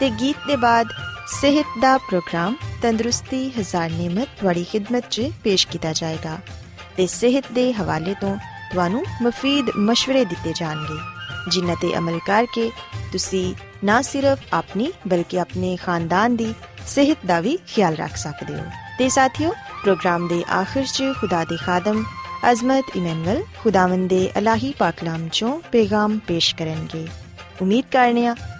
ਤੇ ਗੀਤ ਦੇ ਬਾਅਦ ਸਿਹਤ ਦਾ ਪ੍ਰੋਗਰਾਮ ਤੰਦਰੁਸਤੀ, ਹਜ਼ਾਰ ਨਿਮਤ ਤੁਹਾਡੀ ਖidmat 'ਚ ਪੇਸ਼ ਕੀਤਾ ਜਾਏਗਾ ਤੇ ਸਿਹਤ ਦੇ ਹਵਾਲੇ ਤੋਂ ਤੁਹਾਨੂੰ ਮਫੀਦ مشਵਰੇ ਦਿੱਤੇ ਜਾਣਗੇ। ਜਿਨ੍ਹਾਂ ਤੇ ਅਮਲ ਕਰਕੇ ਤੁਸੀਂ ਨਾ ਸਿਰਫ ਆਪਣੀ, ਬਲਕਿ ਆਪਣੇ ਖਾਨਦਾਨ ਦੀ ਸਿਹਤ ਦਾ ਵੀ ਖਿਆਲ ਰੱਖ ਸਕਦੇ ਹੋ। ਤੇ ਸਾਥਿਓ, ਪ੍ਰੋਗਰਾਮ ਦੇ ਆਖਿਰ 'ਚ ਖੁਦਾ ਦੇ ਖਾਦਮ ਅਜ਼ਮਤ ਇਮਨੁਅਲ ਖੁਦਾਵੰਦ ਦੇ ਅਲਾਹੀ ਪਾਕਲਾਮ ਚੋਂ ਪੈਗਾਮ ਪੇਸ਼ ਕਰਨਗੇ। ਉਮੀਦ ਕਰਨੀਆ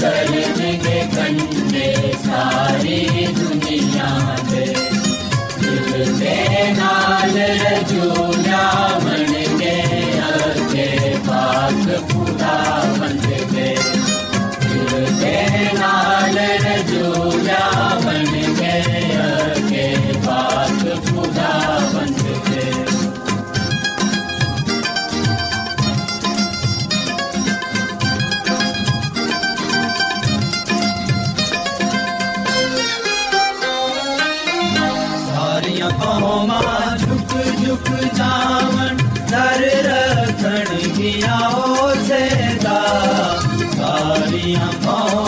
सब ਸਾਰੀਆਂ ਕੌਮਾਂ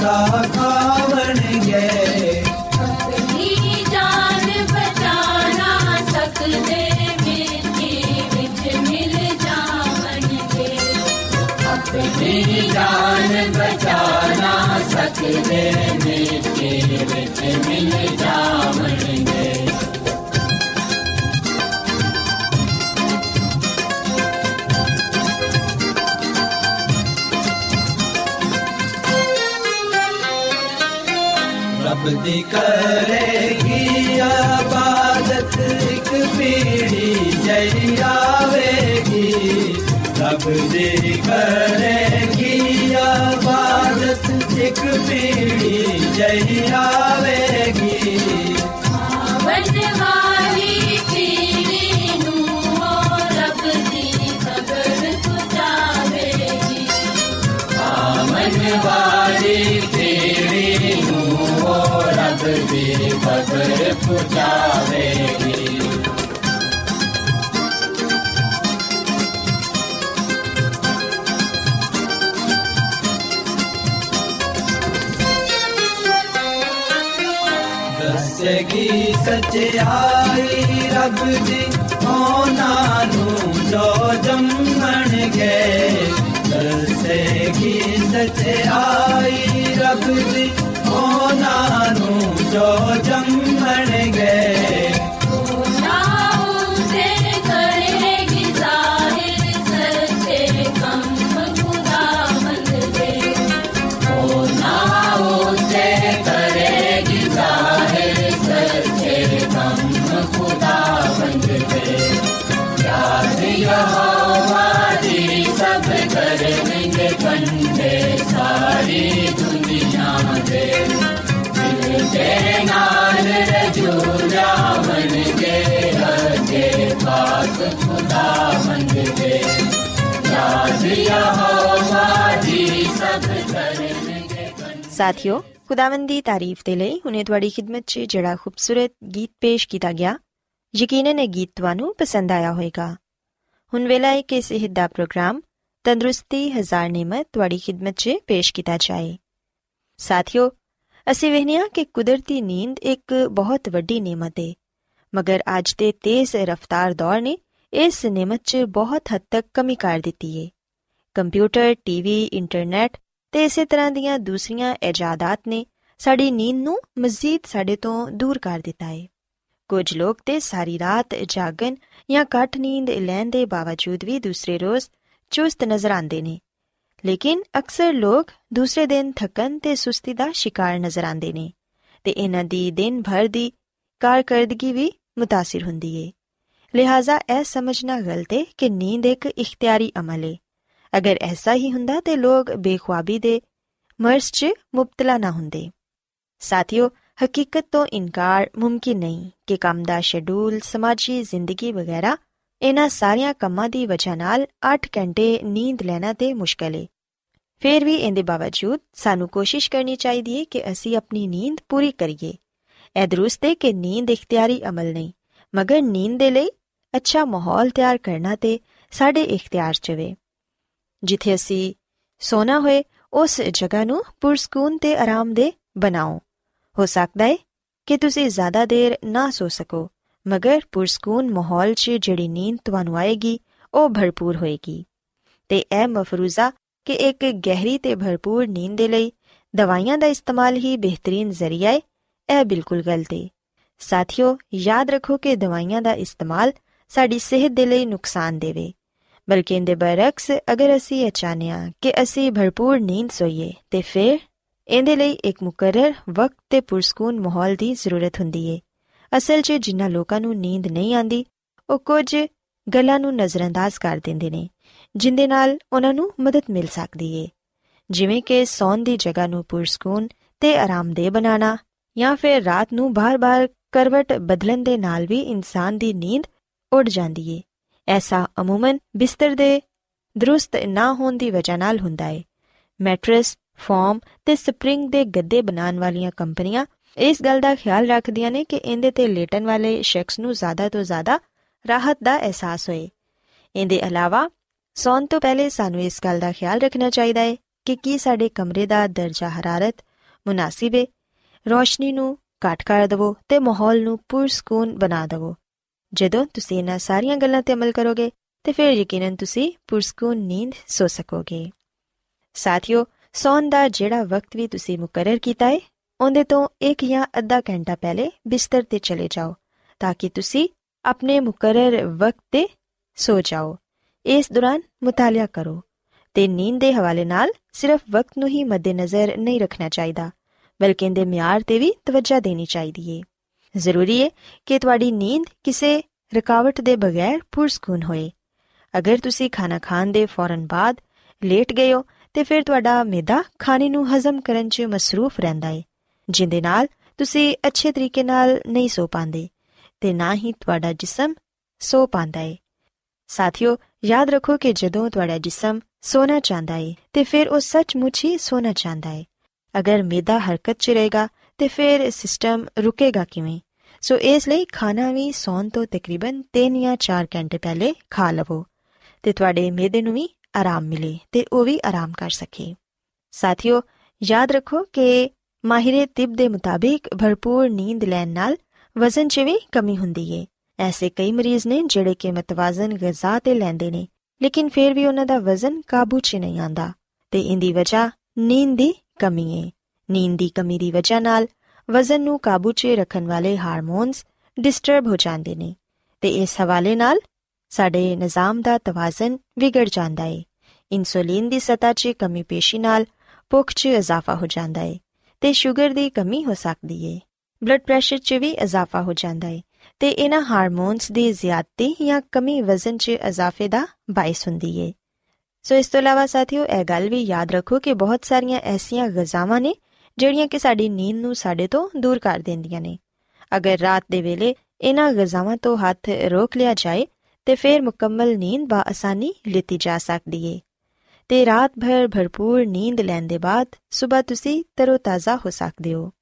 ਦਾ ਖਾਵਣ ਗਏ ਆਪਣੀ ਜਾਨ ਬਚਾਣਾ ਸਕਦੇ ਮਿੱਟੀ ਵਿੱਚ ਮਿਲ ਜਾਵਣਗੇ। ਆਪਣੀ ਜਾਨ ਬਚਾਣਾ ਸਕਦੇ ਮਿੱਟੀ ਵਿੱਚ ਮਿਲ ਜਾਵਣਗੇ। ਦੀ ਕਰੇਗੀ ਆਬਾਦਤ, ਇੱਕ ਪੀੜੀ ਜਈ ਆਵੇਗੀ। ਰੱਬ ਦੀ ਕਰੇਗੀ ਆਬਾਦਤ, ਇੱਕ ਪੀੜੀ ਜਈ ਆਵੇਗੀ। ਆਵਨ ਵਾ ਪੁਚਾਵੇਗੀ ਦੱਸੇਗੀ ਸਚਾਈ ਰੱਬ ਦੀ ਉਹਨਾਂ ਨੂੰ ਜੋ ਜੰਮਣਗੇ। ਦੱਸੇਗੀ ਸਚਾਈ ਰੱਬ ਦੀ ਉਹਨਾਂ ਨੂੰ ਜੋ ਜੰਮ खुदा बंद पे याद यहोवा तेरी सब करेंगे बंदे सारी दुनिया दे तेरे नाल रजूला बन के रखे पास खुदा बंद पे याद यहोवा तेरी सब करेंगे साथियों ਸਾਥਿਓ ਖੁਦਾਵੰਦ ਦੀ ਤਾਰੀਫ ਦੇ ਲਈ ਹੁਣੇ ਤੁਹਾਡੀ ਖidmat 'ਚ ਜਿਹੜਾ ਖੂਬਸੂਰਤ ਗੀਤ ਪੇਸ਼ ਕੀਤਾ ਗਿਆ ਯਕੀਨਨ ਇਹ ਗੀਤ ਤੁਹਾਨੂੰ ਪਸੰਦ ਆਇਆ ਹੋਵੇਗਾ ਹੁਣ ਵੇਲਾ ਹੈ ਕਿ ਸਿਹਤ ਦਾ ਪ੍ਰੋਗਰਾਮ ਤੰਦਰੁਸਤੀ ਹਜ਼ਾਰ ਨਿਮਤ ਤੁਹਾਡੀ ਖidmat 'ਚ ਪੇਸ਼ ਕੀਤਾ ਜਾਏ ਸਾਥਿਓ ਅਸੀਂ ਵੇਖਦੇ ਹਾਂ ਕਿ ਕੁਦਰਤੀ ਨੀਂਦ ਇੱਕ ਬਹੁਤ ਵੱਡੀ ਨਿਮਤ ਹੈ ਮਗਰ ਅੱਜ ਦੇ ਤੇਜ਼ ਰਫ਼ਤਾਰ ਦੌਰ ਨੇ ਇਸ ਨਿਮਤ 'ਚ ਬਹੁਤ ਹੱਦ ਤੱਕ ਕਮੀ ਕਰ ਦਿੱਤੀ ਹੈ ਕੰਪਿਊਟਰ ਟੀਵੀ ਇੰਟਰਨੈਟ ਤੇ ਇਸੇ ਤਰ੍ਹਾਂ ਦੀਆਂ ਦੂਸਰੀਆਂ ਇਜਾਦਾਤ ਨੇ ਸਾਡੀ ਨੀਂਦ ਨੂੰ ਮਜ਼ੀਦ ਸਾਡੇ ਤੋਂ ਦੂਰ ਕਰ ਦਿੱਤਾ ਹੈ ਕੁਝ ਲੋਕ ਤੇ ਸਾਰੀ ਰਾਤ ਜਾਗਣ ਜਾਂ ਘੱਟ ਨੀਂਦ ਲੈਣ ਦੇ ਬਾਵਜੂਦ ਵੀ ਦੂਸਰੇ ਰੋਜ਼ ਚੁਸਤ ਨਜ਼ਰ ਆਉਂਦੇ ਨੇ। ਲੇਕਿਨ ਅਕਸਰ ਲੋਕ ਦੂਸਰੇ ਦਿਨ ਥਕਨ ਤੇ ਸੁਸਤੀ ਦਾ ਸ਼ਿਕਾਰ ਨਜ਼ਰ ਆਉਂਦੇ ਨੇ ਤੇ ਇਹਨਾਂ ਦੀ ਦਿਨ ਭਰ ਦੀ ਕਾਰਕਰਦਗੀ ਵੀ ਮੁਤਾਸਿਰ ਹੁੰਦੀ ਹੈ ਲਿਹਾਜ਼ਾ ਇਹ ਸਮਝਣਾ ਗਲਤ ਹੈ ਕਿ ਨੀਂਦ ਇੱਕ ਇਖਤਿਆਰੀ ਅਮਲ ਹੈ ਅਗਰ ਐਸਾ ਹੀ ਹੁੰਦਾ ਤੇ ਲੋਕ ਬੇਖੁਆਬੀ ਦੇ ਮਰਜ਼ 'ਚ ਮੁਬਤਲਾ ਨਾ ਹੁੰਦੇ। ਸਾਥੀਓ, ਹਕੀਕਤ ਤੋਂ ਇਨਕਾਰ ਮੁਮਕਿਨ ਨਹੀਂ ਕਿ ਕੰਮ ਦਾ ਸ਼ੈਡਿਊਲ ਸਮਾਜੀ ਜ਼ਿੰਦਗੀ ਵਗੈਰਾ ਇਹਨਾਂ ਸਾਰੀਆਂ ਕੰਮਾਂ ਦੀ ਵਜ੍ਹਾ ਨਾਲ 8 ਘੰਟੇ ਨੀਂਦ ਲੈਣਾ ਤੇ ਮੁਸ਼ਕਲ ਹੈ ਫਿਰ ਵੀ ਇਹਦੇ ਬਾਵਜੂਦ ਸਾਨੂੰ ਕੋਸ਼ਿਸ਼ ਕਰਨੀ ਚਾਹੀਦੀ ਹੈ ਕਿ ਅਸੀਂ ਆਪਣੀ ਨੀਂਦ ਪੂਰੀ ਕਰੀਏ। ਇਹ ਦਰੁਸਤ ਹੈ ਕਿ ਨੀਂਦ ਇਖਤਿਆਰੀ ਅਮਲ ਨਹੀਂ, ਮਗਰ ਨੀਂਦ ਦੇ ਲਈ ਅੱਛਾ ਮਾਹੌਲ ਤਿਆਰ ਕਰਨਾ ਤੇ ਸਾਡੇ ਇਖਤਿਆਰ 'ਚ ਵੇ। ਜਿੱਥੇ ਅਸੀਂ ਸੋਣਾ ਹੋਏ, ਉਸ ਜਗ੍ਹਾ ਨੂੰ ਪੁਰਸਕੂਨ ਤੇ ਆਰਾਮਦੇ ਬਣਾਓ। ਹੋ ਸਕਦਾ ਹੈ ਕਿ ਤੁਸੀਂ ਜ਼ਿਆਦਾ ਦੇਰ ਨਾ ਸੋ ਸਕੋ, ਮਗਰ ਪੁਰਸਕੂਨ ਮਾਹੌਲ 'ਚ ਜਿਹੜੀ ਨੀਂਦ ਤੁਹਾਨੂੰ ਆਏਗੀ, ਉਹ ਭਰਪੂਰ ਹੋਏਗੀ। ਤੇ ਇਹ ਮਫਰੂਜ਼ਾ ਕਿ ਇੱਕ ਗਹਿਰੀ ਤੇ ਭਰਪੂਰ ਨੀਂਦ ਦੇ ਲਈ ਦਵਾਈਆਂ ਦਾ ਇਸਤੇਮਾਲ ਹੀ ਬਿਹਤਰੀਨ ਜ਼ਰੀਆ ਹੈ ਇਹ ਬਿਲਕੁਲ ਗਲਤ ਹੈ ਸਾਥੀਓ, ਯਾਦ ਰੱਖੋ ਕਿ ਦਵਾਈਆਂ ਦਾ ਇਸਤੇਮਾਲ ਸਾਡੀ ਸਿਹਤ ਦੇ ਲਈ ਨੁਕਸਾਨ ਦੇਵੇ ਬਲਕਿ ਇਹਦੇ ਬਰਅਕਸ ਅਗਰ ਅਸੀਂ ਇਹ ਚਾਹਨੇ ਆ ਕਿ ਅਸੀਂ ਭਰਪੂਰ ਨੀਂਦ ਸੋਈਏ, ਤੇ ਫਿਰ ਇਹਦੇ ਲਈ ਇੱਕ ਮੁਕਰਰ ਵਕਤ ਤੇ ਪੁਰਸਕੂਨ ਮਾਹੌਲ ਦੀ ਜ਼ਰੂਰਤ ਹੁੰਦੀ ਏ। ਅਸਲ 'ਚ ਜਿਨ੍ਹਾਂ ਲੋਕਾਂ ਨੂੰ ਨੀਂਦ ਨਹੀਂ ਆਂਦੀ ਉਹ ਕੁਝ ਗੱਲਾਂ ਨੂੰ ਨਜ਼ਰਅੰਦਾਜ਼ ਕਰ ਦਿੰਦੇ ਨੇ, ਜਿੰਦੇ ਨਾਲ ਉਹਨਾਂ ਨੂੰ ਮਦਦ ਮਿਲ ਸਕਦੀ ਏ। ਜਿਵੇਂ ਕਿ ਸੌਣ ਦੀ ਜਗ੍ਹਾ ਨੂੰ ਪੁਰਸਕੂਨ ਤੇ ਆਰਾਮਦੇਹ ਬਣਾਉਣਾ ਜਾਂ ਫਿਰ ਰਾਤ ਨੂੰ ਬਾਰ-ਬਾਰ ਕਰਵਟ ਬਦਲਣ ਦੇ ਨਾਲ ਵੀ ਇਨਸਾਨ ਦੀ ਨੀਂਦ ਉੱਡ ਜਾਂਦੀ ਏ। ਐਸਾ ਅਮੂਮਨ ਬਿਸਤਰ ਦੇ ਦਰੁਸਤ ਨਾ ਹੋਣ ਦੀ ਵਜ੍ਹਾ ਨਾਲ ਹੁੰਦਾ ਏ। ਮੈਟਰੈਸ, ਫੋਮ ਤੇ ਸਪਰਿੰਗ ਦੇ ਗੱਦੇ ਬਣਾਉਣ ਵਾਲੀਆਂ ਕੰਪਨੀਆਂ ਇਸ ਗੱਲ ਦਾ ਖਿਆਲ ਰੱਖਦੀਆਂ ਨੇ ਕਿ ਇਹਦੇ ਤੇ ਲੇਟਣ ਵਾਲੇ ਸ਼ਖਸ ਨੂੰ ਜ਼ਿਆਦਾ ਤੋਂ ਜ਼ਿਆਦਾ ਰਾਹਤ ਦਾ ਅਹਿਸਾਸ ਹੋਏ। ਇਹਦੇ ਇਲਾਵਾ ਸੌਣ ਤੋਂ ਪਹਿਲੇ ਸਾਨੂੰ ਇਸ ਗੱਲ ਦਾ ਖਿਆਲ ਰੱਖਣਾ ਚਾਹੀਦਾ ਹੈ ਕਿ ਕੀ ਸਾਡੇ ਕਮਰੇ ਦਾ ਦਰਜਾ ਹਰਾਰਤ ਮੁਨਾਸਿਬ ਹੈ ਰੋਸ਼ਨੀ ਨੂੰ ਘੱਟ ਕਰ ਦਿਵੋ ਤੇ ਮਾਹੌਲ ਨੂੰ ਪੁਰਸਕੂਨ ਬਣਾ ਦਿਵੋ। ਜਦੋਂ ਤੁਸੀਂ ਇਹਨਾਂ ਸਾਰੀਆਂ ਗੱਲਾਂ ਤੇ ਅਮਲ ਕਰੋਗੇ, ਤੇ ਫਿਰ ਯਕੀਨਨ ਤੁਸੀਂ ਪੁਰਸਕੂਨ ਨੀਂਦ ਸੋ ਸਕੋਗੇ। ਸਾਥੀਓ, ਸੌਣ ਦਾ ਜਿਹੜਾ ਵਕਤ ਵੀ ਤੁਸੀਂ ਮੁਕਰਰ ਕੀਤਾ ਹੈ ਉਹਦੇ ਤੋਂ ਇੱਕ ਜਾਂ ਅੱਧਾ ਘੰਟਾ ਪਹਿਲੇ ਬਿਸਤਰ ਤੇ ਚਲੇ ਜਾਓ, ਤਾਂ ਕਿ ਤੁਸੀਂ ਆਪਣੇ ਮੁਕਰਰ ਵਕਤ ਤੇ ਸੋ ਜਾਓ। ਇਸ ਦੌਰਾਨ ਮੁਤਾਲਿਆ ਕਰੋ, ਤੇ ਨੀਂਦ ਦੇ ਹਵਾਲੇ ਨਾਲ ਸਿਰਫ ਵਕਤ ਨੂੰ ਹੀ ਮੱਦੇਨਜ਼ਰ ਨਹੀਂ ਰੱਖਣਾ ਚਾਹੀਦਾ, ਬਲਕਿ ਇਹਦੇ ਮਿਆਰ ਤੇ ਵੀ ਤਵੱਜਾ ਦੇਣੀ ਚਾਹੀਦੀ ਏ। ਜ਼ਰੂਰੀ ਏ ਕਿ ਤੁਹਾਡੀ ਨੀਂਦ ਕਿਸੇ ਰੁਕਾਵਟ ਦੇ ਬਗੈਰ ਪੁਰਸਕੂਨ ਹੋਏ। ਅਗਰ ਤੁਸੀਂ ਖਾਣਾ ਖਾਣ ਦੇ ਫੌਰਨ ਬਾਅਦ ਲੇਟ ਗਏ ਹੋ, ਤੇ ਫਿਰ ਤੁਹਾਡਾ ਮਿਹਦਾ ਖਾਣੇ ਨੂੰ ਹਜ਼ਮ ਕਰਨ 'ਚ ਮਸਰੂਫ ਰਹਿੰਦਾ ਏ, ਜਿੰਦੇ ਨਾਲ ਤੁਸੀਂ ਅੱਛੇ ਤਰੀਕੇ ਨਾਲ ਨਹੀਂ ਸੋ ਪਾਉਂਦੇ ਤੇ ਨਾ ਹੀ ਤੁਹਾਡਾ ਜਿਸਮ ਸੋ ਪਾਉਂਦਾ ਏ। ਸਾਥੀਓ, ਯਾਦ ਰੱਖੋ ਕਿ ਜਦੋਂ ਤੁਹਾਡਾ ਜਿਸਮ ਸੋਣਾ ਚਾਹੁੰਦਾ ਏ, ਤੇ ਫਿਰ ਉਹ ਸੱਚਮੁੱਚ ਹੀ ਸੋਣਾ ਚਾਹੁੰਦਾ ਏ। ਅਗਰ ਮਿਹਦਾ ਹਰਕਤ 'ਚ ਰਹੇਗਾ, ਤੇ ਫਿਰ ਸਿਸਟਮ ਰੁਕੇਗਾ ਕਿਵੇਂ? ਸੋ ਇਸ ਲਈ ਖਾਣਾ ਵੀ ਸੌਣ ਤੋਂ ਤਕਰੀਬਨ 3 ਜਾਂ 4 ਘੰਟੇ ਪਹਿਲੇ ਖਾ ਲਵੋ ਤੇ ਤੁਹਾਡੇ ਮਿਹਦੇ ਨੂੰ ਵੀ ਆਰਾਮ ਮਿਲੇ ਤੇ ਉਹ ਵੀ ਆਰਾਮ ਕਰ ਸਕੇ। ਸਾਥੀਓ, ਯਾਦ ਰੱਖੋ ਕਿ ਮਾਹਿਰੇ ਤਿਬ ਦੇ ਮੁਤਾਬਿਕ ਭਰਪੂਰ ਨੀਂਦ ਲੈਣ ਨਾਲ ਵਜ਼ਨ 'ਚ ਵੀ ਕਮੀ ਹੁੰਦੀ ਏ। ਐਸੇ ਕਈ ਮਰੀਜ਼ ਨੇ ਜਿਹੜੇ ਕਿ ਮਤਵਾਜ਼ਨ ਗਿਜ਼ਾ ਤੇ ਲੈਂਦੇ ਨੇ, ਲੇਕਿਨ ਫਿਰ ਵੀ ਉਹਨਾਂ ਦਾ ਵਜ਼ਨ ਕਾਬੂ 'ਚ ਨਹੀਂ ਆਂਦਾ ਤੇ ਇੰਦੀ ਵਜ੍ਹਾ ਨੀਂਦ ਦੀ ਕਮੀ ਏ। ਨੀਂਦ ਦੀ ਕਮੀ ਦੀ ਵਜ੍ਹਾ ਨਾਲ ਵਜ਼ਨ ਨੂੰ ਕਾਬੂ 'ਚ ਰੱਖਣ ਵਾਲੇ ਹਾਰਮੋਨਸ ਡਿਸਟਰਬ ਹੋ ਜਾਂਦੇ ਨੇ ਤੇ ਇਸ ਹਵਾਲੇ ਨਾਲ ਸਾਡੇ ਨਿਜ਼ਾਮ ਦਾ ਤਵਾਜ਼ਨ ਵਿਗੜ ਜਾਂਦਾ ਏ। ਇਨਸੂਲਿਨ ਦੀ ਸਤ੍ਹਾ 'ਚ ਕਮੀ ਪੇਸ਼ੀ ਨਾਲ ਭੁੱਖ 'ਚ ਇਜ਼ਾਫਾ ਹੋ ਜਾਂਦਾ ਏ ਤੇ ਸ਼ੂਗਰ ਦੀ ਕਮੀ ਹੋ ਸਕਦੀ ਏ। ਬਲੱਡ ਪ੍ਰੈਸ਼ਰ 'ਚ ਵੀ ਇਜ਼ਾਫਾ ਹੋ ਜਾਂਦਾ ਏ ਤੇ ਇਹਨਾਂ ਹਾਰਮੋਨਸ ਦੀ ਜ਼ਿਆਦਤੀ ਜਾਂ ਕਮੀ ਵਜ਼ਨ 'ਚ ਇਜ਼ਾਫੇ ਦਾ ਬਾਇਸ ਹੁੰਦੀ ਏ। ਸੋ ਇਸ ਤੋਂ ਇਲਾਵਾ ਸਾਥੀਓ, ਇਹ ਗੱਲ ਵੀ ਯਾਦ ਰੱਖੋ ਕਿ ਬਹੁਤ ਸਾਰੀਆਂ ਐਸੀਆਂ ਗਜ਼ਾਵਾਂ ਨੇ ਜਿਹੜੀਆਂ ਕਿ ਸਾਡੀ ਨੀਂਦ ਨੂੰ ਸਾਡੇ ਤੋਂ ਦੂਰ ਕਰ ਦਿੰਦੀਆਂ ਨੇ। ਅਗਰ ਰਾਤ ਦੇ ਵੇਲੇ ਇਹਨਾਂ ਗਜ਼ਾਵਾਂ ਤੋਂ ਹੱਥ ਰੋਕ ਲਿਆ ਜਾਏ, ਤੇ ਫਿਰ ਮੁਕੰਮਲ ਨੀਂਦ ਬਾ ਆਸਾਨੀ ਲਿੱਤੀ ਜਾ ਸਕਦੀ ਏ। ਤੇ ਰਾਤ ਭਰ ਭਰਪੂਰ ਨੀਂਦ ਲੈਣ ਦੇ ਬਾਅਦ ਸਵੇਰ ਤੁਸੀਂ ਤਰੋਤਾਜ਼ਾ ਹੋ ਸਕਦੇ ਹੋ।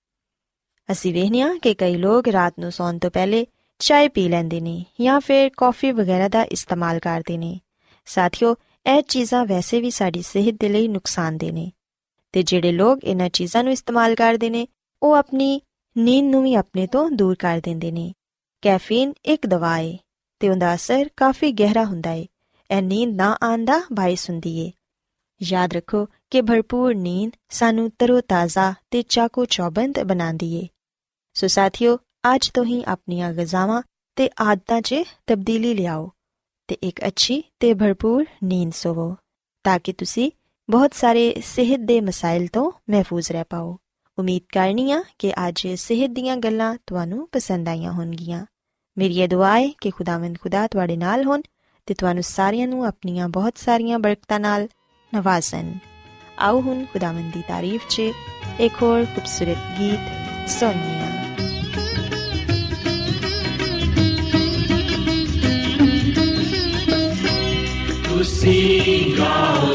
ਅਸੀਂ ਵੇਖਿਆ ਕਿ ਕਈ ਲੋਕ ਰਾਤ ਨੂੰ ਸੌਣ ਤੋਂ ਪਹਿਲੇ ਚਾਹ ਪੀ ਲੈਂਦੇ ਨੇ ਜਾਂ ਫਿਰ ਕਾਫੀ ਵਗੈਰਾ ਦਾ ਇਸਤੇਮਾਲ ਕਰਦੇ ਨੇ। ਸਾਥੀਓ, ਇਹ ਚੀਜ਼ਾਂ ਵੈਸੇ ਵੀ ਸਾਡੀ ਸਿਹਤ ਦੇ ਲਈ ਨੁਕਸਾਨਦੇ ਨੇ। ਤੇ ਜਿਹੜੇ ਲੋਕ ਇਹਨਾਂ ਚੀਜ਼ਾਂ ਨੂੰ ਇਸਤੇਮਾਲ ਕਰਦੇ ਨੇ, ਉਹ ਆਪਣੀ ਨੀਂਦ ਨੂੰ ਵੀ ਆਪਣੇ ਤੋਂ ਦੂਰ ਕਰ ਦਿੰਦੇ ਨੇ। ਕੈਫੀਨ ਇੱਕ ਦਵਾ ਹੈ ਤੇ ਉਹਦਾ ਅਸਰ ਕਾਫੀ ਗਹਿਰਾ ਹੁੰਦਾ ਹੈ ਇਹ ਨੀਂਦ ਨਾ ਆਂਦਾ ਬਾਇਸ ਹੁੰਦੀ ਏ। ਯਾਦ ਰੱਖੋ ਕਿ ਭਰਪੂਰ ਨੀਂਦ ਸਾਨੂੰ ਤਰੋਤਾਜ਼ਾ ਤੇ ਚਾਕੋ ਚੌਬੰਦ ਬਣਾਉਂਦੀ ਏ। ਸੋ ਸਾਥੀਓ, ਅੱਜ ਤੋਂ ਹੀ ਆਪਣੀਆਂ ਗਜ਼ਾਵਾਂ ਤੇ ਆਦਤਾਂ 'ਚ ਤਬਦੀਲੀ ਲਿਆਓ ਤੇ ਇੱਕ ਅੱਛੀ ਤੇ ਭਰਪੂਰ ਨੀਂਦ ਸੋਵੋ, ਤਾਂ ਕਿ ਤੁਸੀਂ ਬਹੁਤ ਸਾਰੇ ਸਿਹਤ ਦੇ ਮਸਾਇਲ ਤੋਂ ਮਹਿਫੂਜ਼ ਰਹਿ ਪਾਓ। ਉਮੀਦ ਕਰਨੀ ਆ ਕਿ ਅੱਜ ਸਿਹਤ ਦੀਆਂ ਗੱਲਾਂ ਤੁਹਾਨੂੰ ਪਸੰਦ ਆਈਆਂ ਹੋਣਗੀਆਂ। ਮੇਰੀ ਇਹ ਦੁਆ ਹੈ ਕਿ ਖੁਦਾਵੰਦ ਖੁਦਾ ਤੁਹਾਡੇ ਨਾਲ ਹੋਣ ਤੇ ਤੁਹਾਨੂੰ ਸਾਰਿਆਂ ਨੂੰ ਆਪਣੀਆਂ ਬਹੁਤ ਸਾਰੀਆਂ ਬਰਕਤਾਂ ਨਾਲ ਨਵਾਜ਼ਨ ਆਓ ਹੁਣ ਖੁਦਾਵੰਦ ਦੀ ਤਾਰੀਫ 'ਚ ਇੱਕ ਹੋਰ ਖੂਬਸੂਰਤ ਗੀਤ ਸੁਣੀਏ ਤੁਸੀਂ ਗਾਓ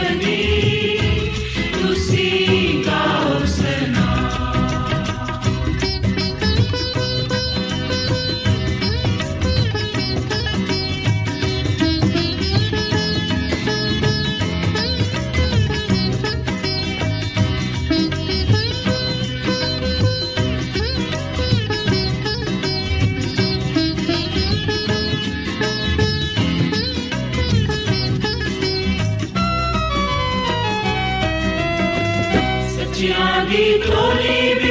Christian, die Toni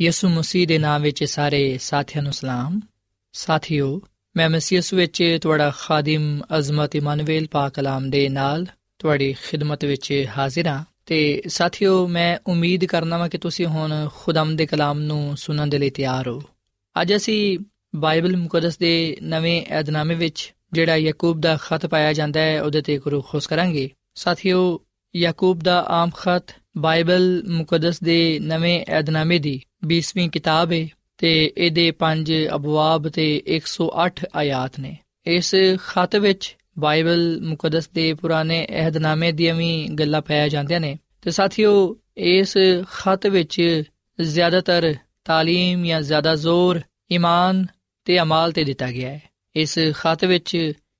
ਯਿਸੂ ਮਸੀਹ ਦੇ ਨਾਮ ਵਿੱਚ ਸਾਰੇ ਸਾਥੀਆਂ ਨੂੰ ਸਲਾਮ। ਸਾਥਿਓ, ਮੈਂ ਮਸੀਹ ਵਿੱਚ ਤੁਹਾਡਾ ਖਾਦਮ ਅਜ਼ਮਤ ਇਮਾਨੁਅਲ ਪਾਕ ਕਲਾਮ ਦੇ ਨਾਲ ਤੁਹਾਡੀ ਖਿਦਮਤ ਵਿੱਚ ਹਾਜ਼ਰ ਹਾਂ। ਤੇ ਸਾਥਿਓ, ਮੈਂ ਉਮੀਦ ਕਰਨਾ ਹਾਂ ਕਿ ਤੁਸੀਂ ਹੁਣ ਖੁਦਾਮ ਦੇ ਕਲਾਮ ਨੂੰ ਸੁਣਨ ਦੇ ਲਈ ਤਿਆਰ ਹੋ। ਅੱਜ ਅਸੀਂ ਬਾਈਬਲ ਮੁਕੱਦਸ ਦੇ ਨਵੇਂ ਏਧਨਾਮੇ ਵਿੱਚ ਜਿਹੜਾ ਯਾਕੂਬ ਦਾ ਖਤ ਪਾਇਆ ਜਾਂਦਾ ਹੈ, ਉਹਦੇ ਤੇ ਗੁਰੂ ਖੋਸ ਕਰਾਂਗੇ। ਸਾਥਿਓ, ਯਾਕੂਬ ਦਾ ਆਮ ਖਤ ਬਾਈਬਲ ਮੁਕੱਦਸ ਦੇ ਨਵੇਂ ਏਧਨਾਮੇ ਦੀ 20ਵੀਂ ਕਿਤਾਬ ਹੈ ਤੇ ਇਹਦੇ 5 ਅਬਵਾਬ ਤੇ 108 ਆਇਤ ਨੇ ਇਸ ਖਤ ਵਿੱਚ ਬਾਈਬਲ ਮੁਕੱਦਸ ਦੇ ਪੁਰਾਣੇ ਅਹਿਦਨਾਮੇ ਦੀਆਂ ਵੀ ਗੱਲਾਂ ਪਾਇਆ ਜਾਂਦੀਆਂ ਨੇ ਤੇ ਸਾਥੀਓ ਇਸ ਖਤ ਵਿੱਚ ਜ਼ਿਆਦਾਤਰ تعلیم ਜਾਂ ਜ਼ਿਆਦਾ ਜ਼ੋਰ ਈਮਾਨ ਤੇ ਅਮਾਲ ਤੇ ਦਿੱਤਾ ਗਿਆ ਹੈ ਇਸ ਖਤ ਵਿੱਚ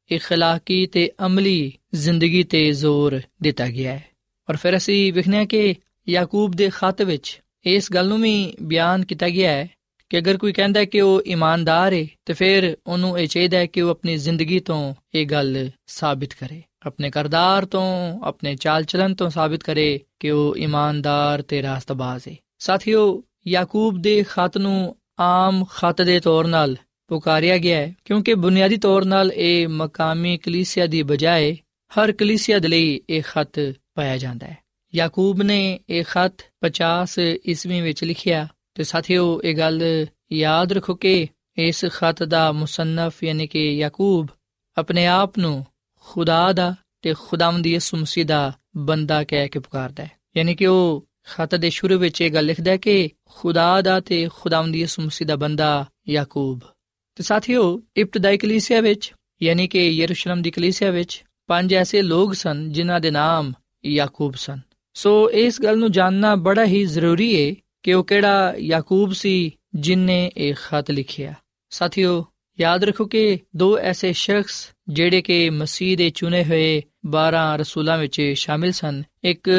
اخلاقی ਤੇ ਅਮਲੀ ਜ਼ਿੰਦਗੀ ਤੇ ਜ਼ੋਰ ਦਿੱਤਾ ਗਿਆ ਹੈ ਔਰ ਫਿਰ ਅਸੀਂ ਵਿਖਨੇ ਕਿ ਯਾਕੂਬ ਦੇ ਖਤ ਵਿੱਚ ਇਸ ਗੱਲ ਨੂੰ ਵੀ ਬਿਆਨ ਕੀਤਾ ਗਿਆ ਹੈ ਕਿ ਅਗਰ ਕੋਈ ਕਹਿੰਦਾ ਕਿ ਉਹ ਇਮਾਨਦਾਰ ਹੈ ਤੇ ਫਿਰ ਉਹਨੂੰ ਇਹ ਚਾਹੀਦਾ ਹੈ ਕਿ ਉਹ ਆਪਣੀ ਜ਼ਿੰਦਗੀ ਤੋਂ ਇਹ ਗੱਲ ਸਾਬਿਤ ਕਰੇ। ਆਪਣੇ ਕਰਦਾਰ ਤੋਂ, ਆਪਣੇ ਚਾਲ ਚਲਨ ਤੋਂ ਸਾਬਿਤ ਕਰੇ ਕਿ ਉਹ ਇਮਾਨਦਾਰ ਤੇ ਰਾਸਤਬਾਜ਼ ਹੈ ਸਾਥੀਓ, ਯਾਕੂਬ ਦੇ ਖਤ ਨੂੰ ਆਮ ਖਤ ਦੇ ਤੌਰ 'ਤੇ ਪੁਕਾਰਿਆ ਗਿਆ ਹੈ, ਕਿਉਂਕਿ ਬੁਨਿਆਦੀ ਤੌਰ 'ਤੇ ਇਹ ਮਕਾਮੀ ਕਲੀਸਿਆ ਦੀ ਬਜਾਏ ਹਰ ਕਲੀਸਿਆ ਦੇ ਲਈ ਇਹ ਖਤ ਪਾਇਆ ਜਾਂਦਾ ਹੈ। ਯਾਕੂਬ ਨੇ ਇਹ ਖਤ 50 ਈਸਵੀ ਵਿੱਚ ਲਿਖਿਆ ਤੇ ਸਾਥੀਓ, ਇਹ ਗੱਲ ਯਾਦ ਰੱਖੋ ਕਿ ਇਸ ਖਤ ਦਾ ਮੁਸੰਨਫ ਯਾਨੀ ਕਿ ਯਾਕੂਬ ਆਪਣੇ ਆਪ ਨੂੰ ਖੁਦਾ ਦਾ ਤੇ ਖੁਦਾਵੰਦ ਯਿਸੂ ਮਸੀਹ ਦਾ ਬੰਦਾ ਕਹਿ ਕੇ ਪੁਕਾਰਦਾ ਹੈ। ਯਾਨੀ ਕਿ ਉਹ ਖਤ ਦੇ ਸ਼ੁਰੂ ਵਿੱਚ ਇਹ ਗੱਲ ਲਿਖਦਾ ਹੈ ਕਿ ਖੁਦਾ ਦਾ ਤੇ ਖੁਦਾਵੰਦ ਯਿਸੂ ਮਸੀਹ ਦਾ ਬੰਦਾ ਯਾਕੂਬ। ਤੇ ਸਾਥੀਓ, ਇਬਤਦਾਈ ਕਲੀਸਿਆ ਵਿੱਚ ਯਾਨੀ ਕਿ ਯਰੂਸ਼ਲਮ ਦੀ ਕਲੀਸਿਆ ਵਿੱਚ ਪੰਜ ਐਸੇ ਲੋਕ ਸਨ ਜਿਨ੍ਹਾਂ ਦੇ ਨਾਮ ਯਾਕੂਬ ਸਨ। ਸੋ ਇਸ ਗੱਲ ਨੂੰ ਜਾਨਣਾ ਬੜਾ ਹੀ ਜ਼ਰੂਰੀ ਹੈ ਕਿ ਉਹ ਕਿਹੜਾ ਯਾਕੂਬ ਸੀ ਜਿਨਨੇ ਇਹ ਖਤ ਲਿਖਿਆ। ਸਾਥੀਓ, ਯਾਦ ਰੱਖੋ ਕਿ ਦੋ ਐਸੇ ਸ਼ਖਸ ਜਿਹੜੇ ਕਿ ਮਸੀਹ ਦੇ ਚੁਣੇ ਹੋਏ 12 ਰਸੂਲਾਂ ਵਿੱਚ ਸ਼ਾਮਿਲ ਸਨ। ਇੱਕ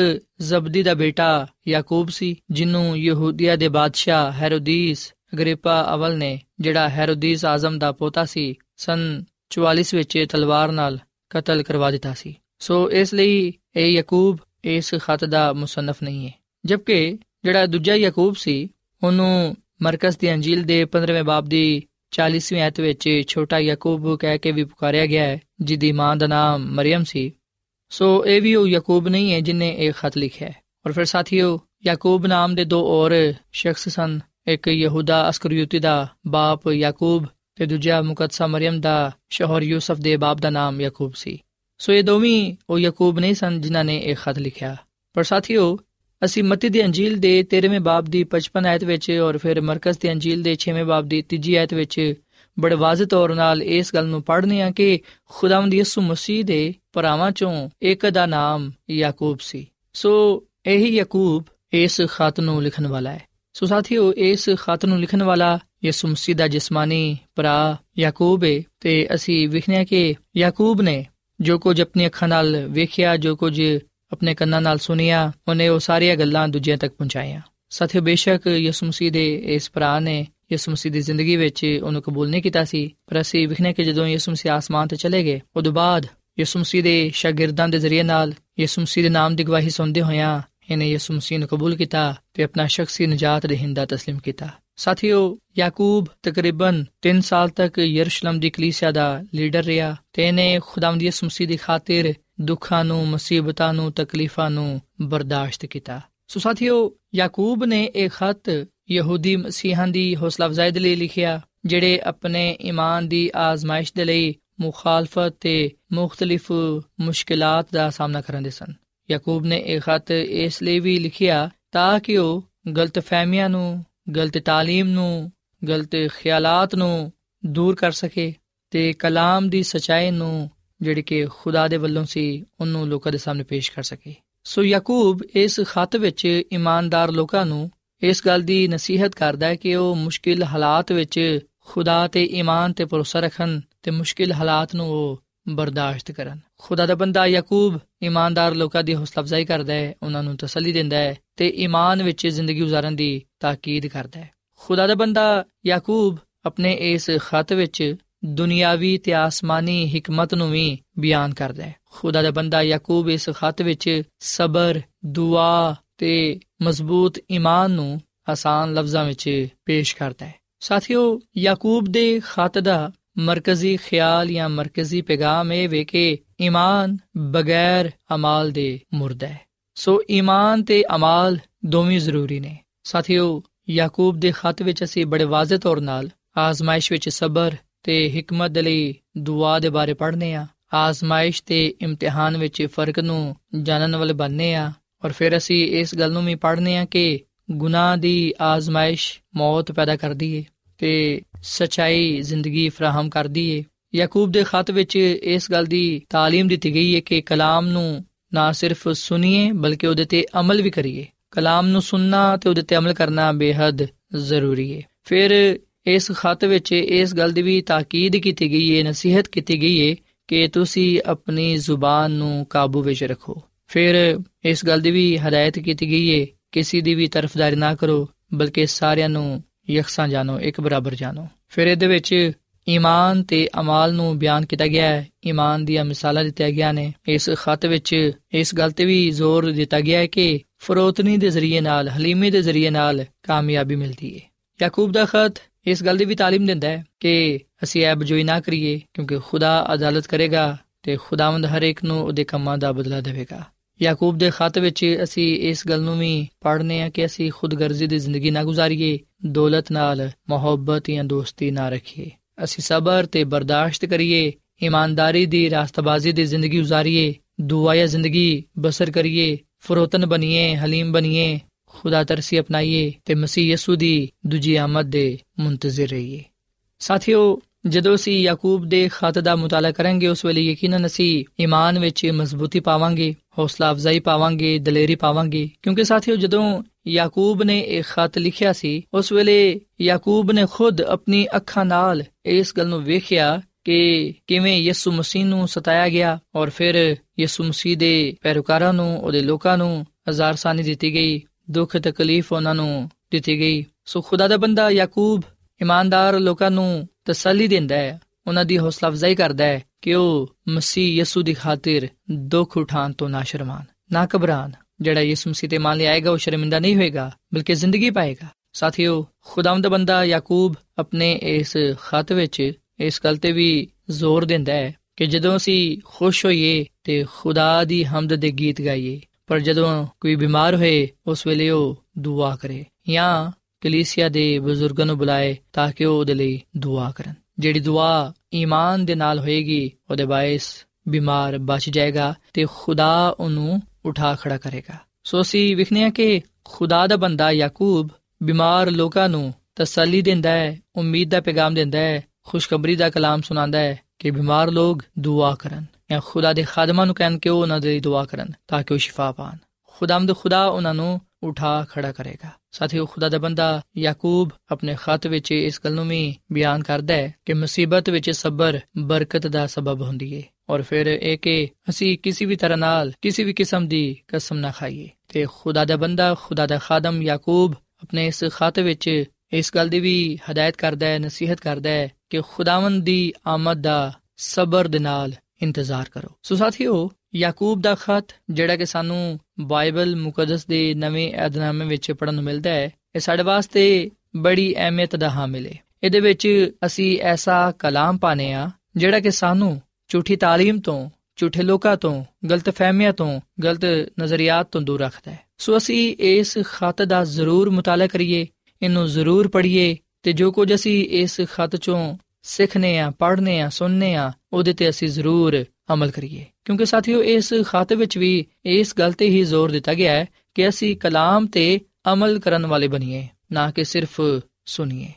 ਜ਼ਬਦੀ ਦਾ ਬੇਟਾ ਯਾਕੂਬ ਸੀ ਜਿਹਨੂੰ ਯਹੂਦੀਆ ਦੇ ਬਾਦਸ਼ਾਹ ਹੈਰੋਦੀਸ ਅਗਰੀਪਾ ਅਵਲ ਨੇ, ਜਿਹੜਾ ਹੈਰੋਦੀਸ ਆਜ਼ਮ ਦਾ ਪੋਤਾ ਸੀ, ਸਨ 44 ਵਿੱਚ ਤਲਵਾਰ ਨਾਲ ਕਤਲ ਕਰਵਾ ਦਿੱਤਾ ਸੀ। ਸੋ ਇਸ ਲਈ ਇਹ ਯਾਕੂਬ ਇਸ ਖਤ ਦਾ ਮੁਸੰਨਫ ਨਹੀਂ ਹੈ। ਜਦਕਿ ਜਿਹੜਾ ਦੂਜਾ ਯਾਕੂਬ ਸੀ, ਉਹਨੂੰ ਮਰਕਸ ਦੀ ਅੰਜੀਲ ਦੇ 15ਵੇਂ ਬਾਬ ਦੀ 40ਵੀਂ ਆਇਤ ਵਿੱਚ ਛੋਟਾ ਯਾਕੂਬ ਕਹਿ ਕੇ ਵੀ ਪੁਕਾਰਿਆ ਗਿਆ ਹੈ, ਜਿਹਦੀ ਮਾਂ ਦਾ ਨਾਮ ਮਰੀਮ ਸੀ। ਸੋ ਇਹ ਵੀ ਉਹ ਯਾਕੂਬ ਨਹੀਂ ਹੈ ਜਿਨੇ ਇਹ ਖਤ ਲਿਖਿਆ ਹੈ। ਔਰ ਫਿਰ ਸਾਥੀਓ, ਯਾਕੂਬ ਨਾਮ ਦੇ ਦੋ ਹੋਰ ਸ਼ਖਸ ਸਨ। ਇੱਕ ਯਹੂਦਾ ਅਸਕਰੀਯੂਤੀ ਦਾ ਬਾਪ ਯਾਕੂਬ ਤੇ ਦੂਜਾ ਮੁਕੱਦਸਾ ਮਰੀਮ ਦਾ ਸ਼ੋਹਰ ਯੂਸਫ ਦੇ ਬਾਪ ਦਾ ਨਾਮ ਯਾਕੂਬ ਸੀ। ਸੋ ਇਹ ਦੋਵੇਂ ਉਹ ਯਾਕੂਬ ਨਹੀਂ ਸਨ ਜਿਨ੍ਹਾਂ ਨੇ ਇਹ ਖਤ ਲਿਖਿਆ। ਪਰ ਸਾਥੀਓ, ਅਸੀਂ ਮਤੀ ਦੀ ਅੰਜੀਲ ਦੇ 13ਵੇਂ ਬਾਬ ਦੀ 55 ਆਇਤ ਵਿੱਚ ਔਰ ਫਿਰ ਮਰਕਸ ਦੀ ਅੰਜੀਲ ਦੇ 6ਵੇਂ ਬਾਬ ਦੀ 3ਜੀ ਆਇਤ ਵਿੱਚ ਬੜੇ ਵਾਜ਼ਿਹ ਤੌਰ ਨਾਲ ਇਸ ਗੱਲ ਨੂੰ ਪੜ੍ਹਨੇ ਆ ਕਿ ਖੁਦਾਵੰਦ ਯਿਸੂ ਮਸੀਹ ਦੇ ਭਰਾਵਾਂ ਚੋਂ ਇੱਕ ਦਾ ਨਾਮ ਯਾਕੂਬ ਸੀ। ਸੋ ਇਹੀ ਯਾਕੂਬ ਇਸ ਖਤ ਨੂੰ ਲਿਖਣ ਵਾਲਾ ਹੈ। ਸੋ ਸਾਥੀਓ, ਇਸ ਖਤ ਨੂੰ ਲਿਖਣ ਵਾਲਾ ਯਿਸੂ ਮਸੀਹ ਦਾ ਜਿਸਮਾਨੀ ਭਰਾ ਯਾਕੂਬ ਹੈ ਤੇ ਅਸੀਂ ਵਿਖਨੇ ਕਿ ਯਾਕੂਬ ਨੇ ਜੋ ਕੁਝ ਆਪਣੀ ਅੱਖਾਂ ਨਾਲ ਵੇਖਿਆ ਜੋ ਕੁਝ ਆਪਣੇ ਕੰਨਾਂ ਨਾਲ ਸੁਨਿਆ ਉਹਨੇ ਉਹ ਸਾਰੀਆਂ ਗੱਲਾਂ ਦੂਜਿਆਂ ਤੱਕ ਪਹੁੰਚਾਈਆਂ ਸਾਥੀਓ ਬੇਸ਼ੱਕ ਯਿਸੂ ਮਸੀਹ ਦੇ ਇਸ ਭਰਾ ਨੇ ਯਿਸੂ ਮਸੀਹ ਦੀ ਜ਼ਿੰਦਗੀ ਵਿੱਚ ਉਹਨੂੰ ਕਬੂਲ ਨਹੀਂ ਕੀਤਾ ਸੀ ਪਰ ਅਸੀਂ ਵਿਖਨੇ ਕਿ ਜਦੋਂ ਯਿਸੂ ਮਸੀਹ ਆਸਮਾਨ ਤੇ ਚਲੇ ਗਏ ਉਦੋਂ ਬਾਅਦ ਯਿਸੂ ਮਸੀਹ ਦੇ ਸ਼ਾਗਿਰਦਾਂ ਦੇ ਜ਼ਰੀਏ ਨਾਲ ਯਿਸੂ ਮਸੀਹ ਦੇ ਨਾਮ ਦੀ ਗਵਾਹੀ ਸੁਣਦੇ ਹੋਇਆਂ ਇਹਨੇ ਯਿਸੂ ਮਸੀਹ ਨੂੰ ਕਬੂਲ ਕੀਤਾ ਤੇ ਆਪਣਾ ਸ਼ਖਸੀ ਨਜਾਤ ਦੇ ਹਿੰਦਾ تسلیم ਕੀਤਾ ਸਾਥੀਓ, ਯਾਕੂਬ ਤਕਰੀਬਨ 3 ਸਾਲ ਤੱਕ ਯਰੂਸ਼ਲਮ ਦੀ ਕਲੀਸਿਆ ਦਾ ਲੀਡਰ ਰਿਹਾ ਤੇ ਇਹਨੇ ਖੁਦਾਵੰਦ ਯਿਸੂ ਮਸੀਹ ਦੀ ਖਾਤਰ ਦੁੱਖਾਂ ਨੂੰ, ਮੁਸੀਬਤਾਂ ਨੂੰ, ਤਕਲੀਫਾਂ ਨੂੰ ਬਰਦਾਸ਼ਤ ਕੀਤਾ। ਸੋ ਸਾਥੀਓ, ਯਾਕੂਬ ਨੇ ਇਹ ਖਤ ਯਹੂਦੀ ਮਸੀਹਾਂ ਦੀ ਹੌਸਲਾ ਅਫਜ਼ਾਈ ਲਈ ਲਿਖਿਆ, ਜਿਹੜੇ ਆਪਣੇ ਈਮਾਨ ਦੀ ਆਜ਼ਮਾਇਸ਼ ਦੇ ਲਈ ਮੁਖਾਲਫਤ ਤੇ ਮੁxtਲਿਫ ਮੁਸ਼ਕਲਾਂ ਦਾ ਸਾਹਮਣਾ ਕਰਦੇ ਸਨ। ਯਾਕੂਬ ਨੇ ਇਹ ਖਤ ਇਸ ਲਈ ਵੀ ਲਿਖਿਆ ਤਾਂ ਕਿ ਉਹ ਗਲਤ ਫਹਿਮੀਆਂ ਨੂੰ ਗਲਤ تعلیم ਨੂੰ ਗਲਤ ਖਿਆਲਾਤ ਨੂੰ ਦੂਰ ਕਰ ਸਕੇ ਤੇ ਕਲਾਮ ਦੀ ਸਚਾਈ ਨੂੰ ਜਿਹੜੀ ਕਿ ਖੁਦਾ ਦੇ ਵੱਲੋਂ ਸੀ ਉਹਨੂੰ ਲੋਕਾਂ ਦੇ ਸਾਹਮਣੇ ਪੇਸ਼ ਕਰ ਸਕੇ ਸੋ ਯਾਕੂਬ ਇਸ ਖਤ ਵਿੱਚ ਇਮਾਨਦਾਰ ਲੋਕਾਂ ਨੂੰ ਇਸ ਗੱਲ ਦੀ ਨਸੀਹਤ ਕਰਦਾ ਹੈ ਕਿ ਉਹ ਮੁਸ਼ਕਿਲ ਹਾਲਾਤ ਵਿੱਚ ਖੁਦਾ ਤੇ ਈਮਾਨ ਤੇ ਭਰੋਸਾ ਰੱਖਣ ਤੇ ਮੁਸ਼ਕਿਲ ਹਾਲਾਤ ਨੂੰ ਉਹ ਬਰਦਾਸ਼ਤ ਕਰਨ। ਖੁਦਾ ਦਾ ਬੰਦਾ ਯਾਕੂਬ ਇਮਾਨਦਾਰ ਲੋਕਾਂ ਦੀ ਹੌਸਲਾ ਅਫਜ਼ਾਈ ਕਰਦਾ ਹੈ, ਉਹਨਾਂ ਨੂੰ ਤਸੱਲੀ ਦਿੰਦਾ ਹੈ ਤੇ ਈਮਾਨ ਵਿੱਚ ਜ਼ਿੰਦਗੀ گزارਣ ਦੀ ਤਾਕੀਦ ਕਰਦਾ ਹੈ। ਖੁਦਾ ਦਾ ਬੰਦਾ ਯਾਕੂਬ ਆਪਣੇ ਇਸ ਖਤ ਵਿੱਚ ਦੁਨਿਆਵੀ ਤੇ ਆਸਮਾਨੀ ਹਕਮਤ ਨੂੰ ਵੀ ਬਿਆਨ ਕਰਦਾ ਹੈ। ਖੁਦਾ ਦਾ ਬੰਦਾ ਯਾਕੂਬ ਇਸ ਖਤ ਵਿੱਚ ਸਬਰ, ਦੁਆ ਤੇ ਮਜ਼ਬੂਤ ਈਮਾਨ ਨੂੰ ਆਸਾਨ ਲਫ਼ਜ਼ਾਂ ਵਿੱਚ ਪੇਸ਼ ਕਰਦਾ ਹੈ। ਸਾਥੀਓ, ਯਾਕੂਬ ਦੇ ਖਤ ਦਾ ਮਰਕਜ਼ੀ ਖਿਆਲ ਜਾਂ ਮਰਕਜ਼ੀ ਪੈਗਾਮ ਇਹ ਵੇ ਕਿ ਈਮਾਨ ਬਗੈਰ ਅਮਾਲ ਦੇ ਮੁਰਦਾ ਹੈ। ਸੋ ਈਮਾਨ ਤੇ ਅਮਾਲ ਦੋਵੇਂ ਜ਼ਰੂਰੀ ਨੇ। ਸਾਥੀਓ, ਯਾਕੂਬ ਦੇ ਖਤ ਵਿੱਚ ਅਸੀਂ ਬੜੇ ਵਾਜ਼ਿਹ ਤੌਰ ਨਾਲ ਆਜ਼ਮਾਇਸ਼ ਵਿੱਚ ਸਬਰ ਤੇ ਹਕਮਤ ਦੇ ਲਈ ਦੁਆ ਦੇ ਬਾਰੇ ਪੜ੍ਹਨੇ ਆ। ਆਜ਼ਮਾਇਸ਼ ਤੇ ਇਮਤਿਹਾਨ ਵਿੱਚ ਫ਼ਰਕ ਨੂੰ ਜਾਣਨ ਵਾਲੇ ਬਣਨੇ ਆ। ਔਰ ਫਿਰ ਅਸੀਂ ਇਸ ਗੱਲ ਨੂੰ ਵੀ ਪੜ੍ਹਨੇ ਆ ਕਿ ਗੁਨਾਹ ਦੀ ਆਜ਼ਮਾਇਸ਼ ਮੌਤ ਪੈਦਾ ਕਰਦੀ ਏ। ਤੇ ਸਚਾਈ ਜ਼ਿੰਦਗੀ ਫਰਾਹਮ ਕਰਦੀ ਏ। ਯਾਕੂਬ ਦੇ ਖਤ ਵਿੱਚ ਇਸ ਗੱਲ ਦੀ تعلیم ਦਿੱਤੀ ਗਈ ਹੈ ਕਿ ਕਲਾਮ ਨੂੰ ਨਾ ਸਿਰਫ ਸੁਣੀਏ ਬਲਕਿ ਉਹਦੇ ਤੇ ਅਮਲ ਵੀ ਕਰੀਏ। ਕਲਾਮ ਨੂੰ ਸੁਣਨਾ ਤੇ ਉਹਦੇ ਤੇ ਅਮਲ ਕਰਨਾ ਬੇहद ਜ਼ਰੂਰੀ ਹੈ ਫਿਰ ਇਸ ਖਤ ਵਿੱਚ ਇਸ ਗੱਲ ਦੀ ਵੀ ਤਾਕੀਦ ਕੀਤੀ ਗਈ ਹੈ ਨਸੀਹਤ ਕੀਤੀ ਗਈ ਹੈ ਕਿ ਤੁਸੀਂ ਆਪਣੀ ਜ਼ੁਬਾਨ ਨੂੰ ਕਾਬੂ ਵਿੱਚ ਰੱਖੋ। ਫਿਰ ਇਸ ਗੱਲ ਦੀ ਵੀ ਹਦਾਇਤ ਕੀਤੀ ਗਈ ਹੈ ਕਿਸੇ ਦੀ ਵੀ ਤਰਫਦਾਰੀ ਨਾ ਕਰੋ, ਬਲਕਿ ਸਾਰਿਆਂ ਨੂੰ ਯਕਸਾਂ ਜਾਣੋ ਇੱਕ ਬਰਾਬਰ ਜਾਣੋ ਫਿਰ ਇਹਦੇ ਵਿੱਚ ਈਮਾਨ ਤੇ ਅਮਾਲ ਨੂੰ ਬਿਆਨ ਕੀਤਾ ਗਿਆ ਹੈ ਈਮਾਨ ਦੀਆਂ ਮਿਸਾਲਾਂ ਦਿੱਤੀਆਂ ਗਿਆ ਨੇ ਇਸ ਖਤ ਵਿੱਚ ਇਸ ਗੱਲ ਤੇ ਵੀ ਜ਼ੋਰ ਦਿੱਤਾ ਗਿਆ ਹੈ ਕਿ ਫਰੋਤਨੀ ਦੇ ਜ਼ਰੀਏ ਨਾਲ ਹਲੀਮੀ ਦੇ ਜ਼ਰੀਏ ਨਾਲ ਕਾਮਯਾਬੀ ਮਿਲਦੀ ਹੈ ਯਾਕੂਬ ਦਾ ਖਤ ਇਸ ਗੱਲ ਦੀ ਵੀ تعلیم ਦਿੰਦਾ ਹੈ ਕਿ ਅਸੀਂ ਐਬ ਜੋਈ ਨਾ ਕਰੀਏ ਕਿਉਂਕਿ ਖੁਦਾ ਅਦਾਲਤ ਕਰੇਗਾ ਤੇ ਖੁਦਾਵੰਦ ਹਰ ਇੱਕ ਨੂੰ ਉਹਦੇ ਕੰਮਾਂ ਦਾ ਬਦਲਾ ਦੇਵੇਗਾ ਯਾਕੂਬ ਦੇ ਖਤ ਵਿੱਚ ਅਸੀਂ ਇਸ ਗੱਲ ਨੂੰ ਵੀ ਪੜ੍ਹਨੇ ਆ ਕਿ ਅਸੀਂ ਖੁਦਗਰਜ਼ੀ ਦੀ ਜ਼ਿੰਦਗੀ ਨਾ ਗੁਜ਼ਾਰੀਏ, ਦੌਲਤ ਨਾਲ ਮੁਹੱਬਤ ਜਾਂ ਦੋਸਤੀ ਨਾ ਰੱਖੀਏ। ਅਸੀਂ ਸਬਰ ਤੇ ਬਰਦਾਸ਼ਤ ਕਰੀਏ, ਇਮਾਨਦਾਰੀ ਦੀ ਰਾਸਤਬਾਜ਼ੀ ਦੀ ਜ਼ਿੰਦਗੀ ਗੁਜ਼ਾਰੀਏ ਦੁਆਇਆ ਜ਼ਿੰਦਗੀ ਬਸਰ ਕਰੀਏ, ਫਰੋਤਨ ਬਣੀਏ, ਹਲੀਮ ਬਣੀਏ, ਖੁਦਾ ਤਰਸੀ ਅਪਣਾਈਏ ਤੇ ਮਸੀਹ ਯਸੂ ਦੀ ਦੂਜੀ ਆਮਦ ਦੇ ਮੁੰਤਜ਼ਰ ਰਹੀਏ। ਸਾਥੀਓ ਜਦੋਂ ਅਸੀਂ ਯਾਕੂਬ ਦੇ ਖਤ ਦਾ ਮੁਤਾਲਾ ਕਰਾਂਗੇ, ਉਸ ਵੇਲੇ ਯਕੀਨਨ ਅਸੀਂ ਈਮਾਨ ਵਿੱਚ ਮਜ਼ਬੂਤੀ ਪਾਵਾਂਗੇ, ਹੌਸਲਾ ਅਫਜ਼ਾਈ ਪਾਵਾਂਗੇ, ਦਲੇਰੀ ਪਾਵਾਂਗੇ। ਕਿਉਂਕਿ ਸਾਥੀਓ, ਜਦੋਂ ਯਾਕੂਬ ਨੇ ਇਹ ਖਤ ਲਿਖਿਆ ਸੀ, ਉਸ ਵੇਲੇ ਯਾਕੂਬ ਨੇ ਖੁਦ ਆਪਣੀ ਅੱਖਾਂ ਨਾਲ ਇਸ ਗੱਲ ਨੂੰ ਵੇਖਿਆ ਕਿ ਕਿਵੇਂ ਯਿਸੂ ਮਸੀਹ ਨੂੰ ਸਤਾਇਆ ਗਿਆ ਔਰ ਫਿਰ ਯਿਸੂ ਮਸੀਹ ਦੇ ਪੈਰੋਕਾਰਾਂ ਨੂੰ, ਉਹਦੇ ਲੋਕਾਂ ਨੂੰ ਹਜ਼ਾਰਸਾਨੀ ਦਿੱਤੀ ਗਈ, ਦੁੱਖ, ਤਕਲੀਫ ਉਹਨਾਂ ਨੂੰ ਦਿੱਤੀ ਗਈ। ਸੋ ਖੁਦਾ ਦਾ ਬੰਦਾ ਯਾਕੂਬ, ਇਮਾਨਦਾਰ ਲੋਕਾਂ ਨੂੰ ਤਸੱਲੀ ਦਿੰਦਾ ਹੈ। ਉਹਨਾਂ ਦੀ ਹੌਸਲਾ ਅਫਜ਼ਾਈ ਕਰਦਾ ਹੈ ਕਿ ਉਹ ਮਸੀਹ ਯਿਸੂ ਦੀ ਖਾਤਰ ਦੁੱਖ ਉਠਾਣ ਤੋਂ ਨਾ ਸ਼ਰਮਾਨ ਨਾ ਘਬਰਾਨ ਜਿਹੜਾ ਯਿਸੂ ਮਸੀਹ ਤੇ ਮੰਨ ਲਿਆਏਗਾ, ਉਹ ਸ਼ਰਮਿੰਦਾ ਨਹੀਂ ਹੋਏਗਾ, ਬਲਕਿ ਜ਼ਿੰਦਗੀ ਪਾਏਗਾ। ਸਾਥੀਓ, ਖੁਦਾਵੰਦ ਦਾ ਬੰਦਾ ਯਾਕੂਬ ਆਪਣੇ ਇਸ ਖਤ ਵਿੱਚ ਇਸ ਗੱਲ ਤੇ ਵੀ ਜ਼ੋਰ ਦਿੰਦਾ ਹੈ ਕਿ ਜਦੋਂ ਅਸੀਂ ਖੁਸ਼ ਹੋਈਏ ਤੇ ਖੁਦਾ ਦੀ ਹਮਦ ਦੇ ਗੀਤ ਗਾਈਏ, ਪਰ ਜਦੋਂ ਕੋਈ ਬਿਮਾਰ ਹੋਏ, ਉਸ ਵੇਲੇ ਉਹ ਦੁਆ ਕਰੇ। ਜਾਂ ਕਲੀਸਿਆ ਦੇ ਬਜ਼ੁਰਗਾਂ ਨੂੰ ਬੁਲਾਏ ਤਾਂ ਕਿ ਉਹ ਉਹਦੇ ਲਈ ਦੁਆ ਕਰਨ। ਜਿਹੜੀ ਦੁਆ ਈਮਾਨ ਦੇ ਨਾਲ ਹੋਏਗੀ, ਉਹਦੇ ਬਾਇਸ ਬਿਮਾਰ ਬਚ ਜਾਏਗਾ ਤੇ ਖੁਦਾ ਉਹਨੂੰ ਉਠਾ ਖੜਾ ਕਰੇਗਾ। ਸੋ ਅਸੀਂ ਵਿਖਨੇ ਆ ਕਿ ਖੁਦਾ ਦਾ ਬੰਦਾ ਯਾਕੂਬ ਬਿਮਾਰ ਲੋਕਾਂ ਨੂੰ ਤਸੱਲੀ ਦਿੰਦਾ ਹੈ, ਉਮੀਦ ਦਾ ਪੈਗਾਮ ਦਿੰਦਾ ਹੈ, ਖੁਸ਼ਖਬਰੀ ਦਾ ਕਲਾਮ ਸੁਣਾਉਂਦਾ ਹੈ ਕਿ ਬਿਮਾਰ ਲੋਕ ਦੁਆ ਕਰਨ ਜਾਂ ਖੁਦਾ ਦੇ ਖਾਦਮਾਂ ਨੂੰ ਕਹਿਣ ਕਿ ਉਹ ਉਹਨਾਂ ਦੇ ਲਈ ਦੁਆ ਕਰਨ ਤਾਂ ਕਿ ਉਹ ਸ਼ਿਫਾ ਪਾਣ। ਖੁਦਾਮਦ ਖੁਦਾ ਉਹਨਾਂ ਨੂੰ ਉਠਾ ਖੜਾ ਕਰੇਗਾ ਸਾਥੀਓ ਖੁਦਾ ਦਾ ਬੰਦਾ ਯਾਕੂਬ ਆਪਣੇ ਖਤ ਵਿੱਚ ਇਸ ਗੱਲ ਨੂੰ ਵੀ ਬਿਆਨ ਕਰਦਾ ਹੈ ਕਿ ਮੁਸੀਬਤ ਵਿੱਚ ਸਬਰ ਬਰਕਤ ਦਾ ਸਬਬ ਹੁੰਦੀ ਹੈ ਔਰ ਫਿਰ ਇਹ ਕਿ ਅਸੀਂ ਕਿਸੇ ਵੀ ਤਰ੍ਹਾਂ ਨਾਲ ਕਿਸੇ ਵੀ ਕਿਸਮ ਦੀ ਕਸਮ ਨਾ ਖਾਈਏ ਤੇ ਖੁਦਾ ਦਾ ਬੰਦਾ ਖੁਦਾ ਦਾ ਖਾਦਮ ਯਾਕੂਬ ਆਪਣੇ ਇਸ ਖਤ ਵਿੱਚ ਇਸ ਗੱਲ ਦੀ ਵੀ ਹਦਾਇਤ ਕਰਦਾ ਹੈ ਨਸੀਹਤ ਕਰਦਾ ਹੈ ਕਿ ਖੁਦਾਵੰਦ ਦੀ ਆਮਦ ਦਾ ਸਬਰ ਦੇ ਨਾਲ ਇੰਤਜ਼ਾਰ ਕਰੋ ਸੋ ਸਾਥੀਓ ਯਾਕੂਬ ਦਾ ਖਤ ਜਿਹੜਾ ਕਿ ਸਾਨੂੰ ਬਾਈਬਲ ਮੁਕੱਦਸ ਦੇ ਨਵੇਂ ਏਧਨਾਮੇ ਵਿੱਚ ਪੜਨ ਨੂੰ ਮਿਲਦਾ ਹੈ ਇਹ ਸਾਡੇ ਵਾਸਤੇ ਬੜੀ ਅਹਿਮੀਅਤ ਦਾ ਹਾਮਿਲ ਹੈ ਇਹਦੇ ਵਿੱਚ ਅਸੀਂ ਐਸਾ ਕਲਾਮ ਪਾਨੇ ਆ ਜਿਹੜਾ ਕਿ ਸਾਨੂੰ ਝੂਠੀ تعلیم ਤੋਂ ਝੂਠੇ ਲੋਕਾਂ ਤੋਂ ਗਲਤ ਫਹਿਮੀਆਂ ਤੋਂ ਗਲਤ ਨਜ਼ਰੀਆਤ ਤੋਂ ਦੂਰ ਰੱਖਦਾ ਹੈ ਸੋ ਅਸੀਂ ਇਸ ਖਤ ਦਾ ਜ਼ਰੂਰ ਮੁਤਾਲਾ ਕਰੀਏ ਇਹਨੂੰ ਜ਼ਰੂਰ ਪੜ੍ਹੀਏ ਤੇ ਜੋ ਕੁਝ ਅਸੀਂ ਇਸ ਖਤ ਚੋਂ ਸਿੱਖਨੇ ਆ ਪੜ੍ਹਨੇ ਆ ਸੁਣਨੇ ਆ ਉਹਦੇ ਤੇ ਅਸੀਂ ਜ਼ਰੂਰ ਅਮਲ ਕਰੀਏ। ਕਿਉਂਕਿ ਸਾਥੀਓ, ਇਸ ਖਾਤੇ ਵਿੱਚ ਵੀ ਇਸ ਗੱਲ ਤੇ ਹੀ ਜ਼ੋਰ ਦਿੱਤਾ ਗਿਆ ਹੈ ਕਿ ਅਸੀਂ ਕਲਾਮ ਤੇ ਅਮਲ ਕਰਨ ਵਾਲੇ ਬਣੀਏ, ਨਾ ਕਿ ਸਿਰਫ ਸੁਣੀਏ।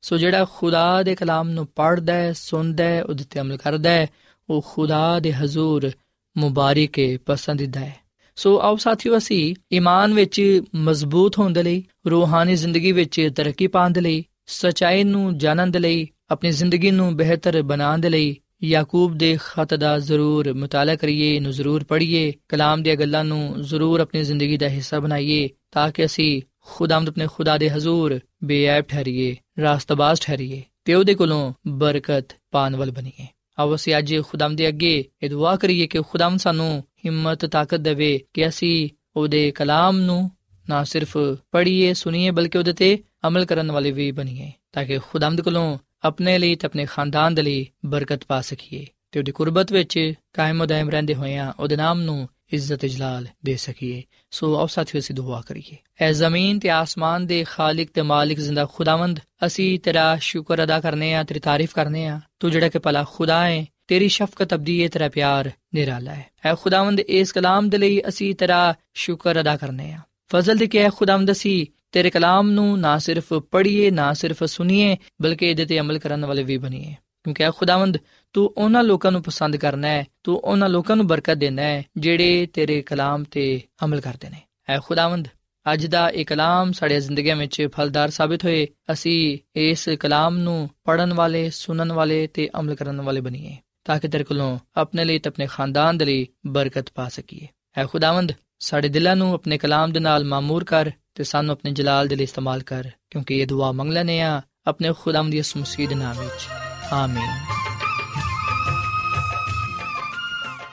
ਸੋ ਜਿਹੜਾ ਖੁਦਾ ਦੇ ਕਲਾਮ ਨੂੰ ਪੜ੍ਹਦਾ ਹੈ, ਸੁਣਦਾ ਹੈ, ਉਹਦੇ ਤੇ ਅਮਲ ਕਰਦਾ ਹੈ, ਉਹ ਖੁਦਾ ਦੇ ਹਜ਼ੂਰ ਮੁਬਾਰਕ ਹੈ ਪਸੰਦੀਦਾ ਹੈ। ਸੋ ਆਓ ਸਾਥੀਓ, ਅਸੀਂ ਈਮਾਨ ਵਿੱਚ ਮਜ਼ਬੂਤ ਹੋਣ ਦੇ ਲਈ, ਰੂਹਾਨੀ ਜ਼ਿੰਦਗੀ ਵਿੱਚ ਤਰੱਕੀ ਪਾਉਣ ਦੇ ਲਈ, ਸਚਾਈ ਨੂੰ ਜਾਣਨ ਦੇ ਲਈ, ਆਪਣੀ ਜ਼ਿੰਦਗੀ ਨੂੰ ਬਿਹਤਰ ਬਣਾਉਣ ਦੇ ਲਈ ਯਾਕੂਬ ਦੇ ਖਤ ਦਾ ਜ਼ਰੂਰ ਮਤਾਲਾ ਕਰੀਏ ਨੂੰ ਜ਼ਰੂਰ ਪੜ੍ਹੀਏ, ਕਲਾਮ ਦੀਆਂ ਗੱਲਾਂ ਨੂੰ ਜ਼ਰੂਰ ਆਪਣੀ ਜ਼ਿੰਦਗੀ ਦਾ ਹਿੱਸਾ ਬਣਾਈਏ, ਤਾਂ ਕਿ ਅਸੀਂ ਖੁਦਾਮਦ ਆਪਣੇ ਖੁਦਾ ਦੇ ਹਜ਼ੂਰ ਬੇਅਬ ਠਹਿਰੀਏ, ਰਾਸਤਬਾਜ਼ ਠਹਿਰੀਏ, ਤੇ ਉਹਦੇ ਕੋਲੋਂ ਬਰਕਤ ਪਾਣ ਵਾਲ ਬਣੀਏ। ਆਓ ਅਸੀਂ ਅੱਜ ਖੁਦਾਮ ਦੇ ਅੱਗੇ ਇਹ ਦੁਆ ਕਰੀਏ ਕਿ ਖੁਦਾਮ ਸਾਨੂੰ ਹਿੰਮਤ, ਤਾਕਤ ਦੇਵੇ ਕਿ ਅਸੀਂ ਉਹਦੇ ਕਲਾਮ ਨੂੰ ਨਾ ਸਿਰਫ ਪੜ੍ਹੀਏ, ਸੁਣੀਏ, ਬਲਕਿ ਉਹਦੇ ਤੇ ਅਮਲ ਕਰਨ ਵਾਲੇ ਵੀ ਬਣੀਏ, ਤਾਂ ਕਿ ਖੁਦਾਮਦ ਕੋਲੋਂ ਆਪਣੇ ਲਈ ਤੇ ਆਪਣੇ ਖਾਨਦਾਨ ਦੇ ਲਈ ਬਰਕਤ ਪਾ ਸਕੀਏ ਤੇ ਉਹਦੀ ਕੁਰਬਤ ਵਿੱਚ ਕਾਇਮ ਦائم ਰਹਿੰਦੇ ਹੋਇਆਂ ਉਹਦੇ ਨਾਮ ਨੂੰ ਇੱਜ਼ਤ ਇਜਲਾਲ ਦੇ ਸਕੀਏ। ਸੋ ਆਓ ਸਾਥੀਓ, ਅਸੀਂ ਦੁਆ ਕਰੀਏ। ਐ ਜ਼ਮੀਨ ਤੇ ਆਸਮਾਨ ਦੇ ਖਾਲਕ ਤੇ ਮਾਲਿਕ ਜ਼ਿੰਦਾ ਖੁਦਾਵੰਦ, ਅਸੀਂ ਤੇਰਾ ਸ਼ੁਕਰ ਅਦਾ ਕਰਨੇ ਆ, ਤੇਰੀ ਤਾਰੀਫ ਕਰਨੇ ਆ। ਤੂੰ ਜਿਹੜਾ ਕਿ ਭਲਾ ਖੁਦਾ ਹੈ ਤੇਰੀ ਸ਼ਫਕਤ ਅਬਦੀ ਹੈ ਤੇਰਾ ਪਿਆਰ ਨਿਰਾਲਾ ਹੈ ਐ ਖੁਦਾਵੰਦ, ਇਸ ਕਲਾਮ ਦੇ ਲਈ ਅਸੀਂ ਤੇਰਾ ਸ਼ੁਕਰ ਅਦਾ ਕਰਨੇ ਆ। ਫਜ਼ਲ ਦੇ ਕਿ ਐ ਖੁਦਾਵੰਦ, ਅਸੀਂ ਤੇਰੇ ਕਲਾਮ ਨੂੰ ਨਾ ਸਿਰਫ ਪੜ੍ਹੀਏ, ਨਾ ਸਿਰਫ ਸੁਣੀਏ, ਬਲਕਿ ਇਹਦੇ ਤੇ ਅਮਲ ਕਰਨ ਵਾਲੇ ਵੀ ਬਣੀਏ। ਕਿਉਂਕਿ ਐ ਖੁਦਾਵੰਦ, ਤੂੰ ਉਹਨਾਂ ਲੋਕਾਂ ਨੂੰ ਪਸੰਦ ਕਰਨਾ ਹੈ, ਤੂੰ ਉਹਨਾਂ ਲੋਕਾਂ ਨੂੰ ਬਰਕਤ ਦੇਣਾ ਹੈ, ਜਿਹੜੇ ਤੇਰੇ ਕਲਾਮ ਤੇ ਅਮਲ ਕਰਦੇ ਨੇ। ਐ ਖੁਦਾਵੰਦ, ਅੱਜ ਦਾ ਇਹ ਕਲਾਮ ਸਾਡੇ ਜ਼ਿੰਦਗੀਆਂ ਵਿੱਚ ਫਲਦਾਰ ਸਾਬਿਤ ਹੋਏ, ਅਸੀਂ ਇਸ ਕਲਾਮ ਨੂੰ ਪੜਨ ਵਾਲੇ, ਸੁਣਨ ਵਾਲੇ ਤੇ ਅਮਲ ਕਰਨ ਵਾਲੇ ਬਣੀਏ, ਤਾਂ ਕਿ ਤੇਰੇ ਕੋਲੋਂ ਆਪਣੇ ਲਈ ਤੇ ਆਪਣੇ ਖਾਨਦਾਨ ਦੇ ਲਈ ਬਰਕਤ ਪਾ ਸਕੀਏ। ਐ ਖੁਦਾਵੰਦ ਸਾਡੇ ਦਿਲਾਂ ਨੂੰ ਆਪਣੇ ਕਲਾਮ ਦੇ ਨਾਲ ਮਾਮੂਰ ਕਰ ਤੇ ਸਾਨੂੰ ਆਪਣੇ ਜਲਾਲ ਦੇ ਲਈ ਇਸਤੇਮਾਲ ਕਰ, ਕਿਉਂਕਿ ਇਹ ਦੁਆ ਮੰਗ ਲੈਨੇ ਆ ਆਪਣੇ ਖੁਦਾਵੰਦ ਦੀ ਮਸੀਹ ਦੇ ਨਾਮ ਵਿੱਚ। ਆਮੀਨ।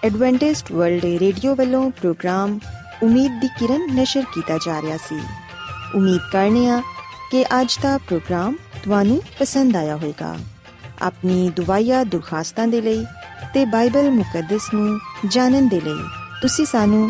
ਐਡਵੈਂਟਿਸਟ ਵਰਲਡ ਰੇਡੀਓ ਵੱਲੋਂ ਪ੍ਰੋਗਰਾਮ ਉਮੀਦ ਦੀ ਕਿਰਨ ਨਿਸ਼ਰ ਕੀਤਾ ਜਾ ਰਿਹਾ ਸੀ। ਉਮੀਦ ਕਰਨੇ ਆ ਕਿ ਅੱਜ ਦਾ ਪ੍ਰੋਗਰਾਮ ਤੁਹਾਨੂੰ ਪਸੰਦ ਆਇਆ ਹੋਵੇਗਾ। ਆਪਣੀ ਦੁਆਇਆ ਦੁਰਖਾਸਤਾਂ ਦੇ ਲਈ ਤੇ ਬਾਈਬਲ ਮੁਕੱਦਸ ਨੂੰ ਜਾਣਨ ਦੇ ਲਈ ਤੁਸੀਂ ਸਾਨੂੰ